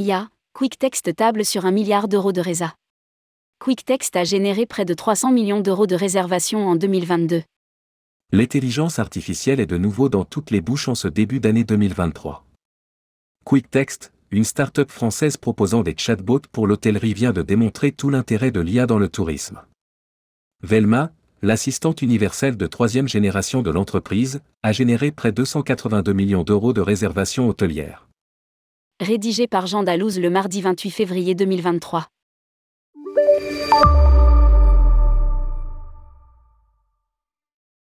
IA, QuickText table sur un milliard d'euros de résa. QuickText a généré près de 300 millions d'euros de réservations en 2022. L'intelligence artificielle est de nouveau dans toutes les bouches en ce début d'année 2023. QuickText, une start-up française proposant des chatbots pour l'hôtellerie vient de démontrer tout l'intérêt de l'IA dans le tourisme. Velma, l'assistante universelle de troisième génération de l'entreprise, a généré près de 282 millions d'euros de réservations hôtelières. Rédigé par Jean Dalouse le mardi 28 février 2023.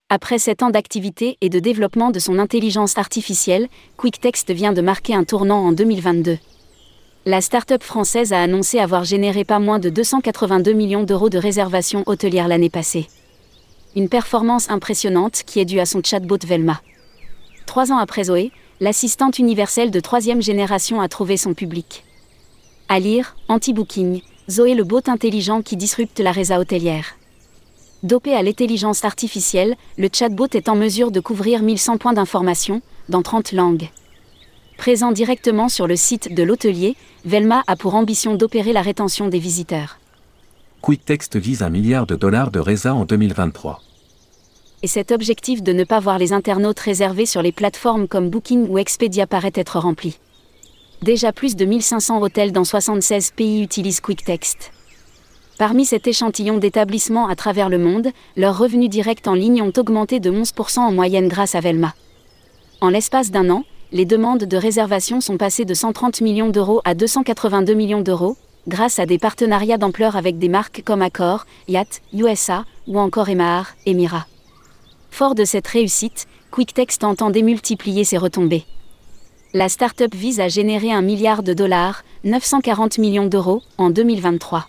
Après 7 ans d'activité et de développement de son intelligence artificielle, QuickText vient de marquer un tournant en 2022. La start-up française a annoncé avoir généré pas moins de 282 millions d'euros de réservations hôtelières l'année passée. Une performance impressionnante qui est due à son chatbot Velma. Trois ans après Zoé, l'assistante universelle de troisième génération a trouvé son public. À lire, Anti-Booking, Zoé le bot intelligent qui disrupte la résa hôtelière. Dopé à l'intelligence artificielle, le chatbot est en mesure de couvrir 1100 points d'information, dans 30 langues. Présent directement sur le site de l'hôtelier, Velma a pour ambition d'opérer la rétention des visiteurs. QuickText vise un milliard de dollars de résa en 2023. Et cet objectif de ne pas voir les internautes réservés sur les plateformes comme Booking ou Expedia paraît être rempli. Déjà plus de 1500 hôtels dans 76 pays utilisent QuickText. Parmi cet échantillon d'établissements à travers le monde, leurs revenus directs en ligne ont augmenté de 11% en moyenne grâce à Velma. En l'espace d'un an, les demandes de réservation sont passées de 130 millions d'euros à 282 millions d'euros, grâce à des partenariats d'ampleur avec des marques comme Accor, Yacht, USA ou encore Emar, Emira. Fort de cette réussite, QuickText entend démultiplier ses retombées. La start-up vise à générer un milliard de dollars, 940 millions d'euros, en 2023.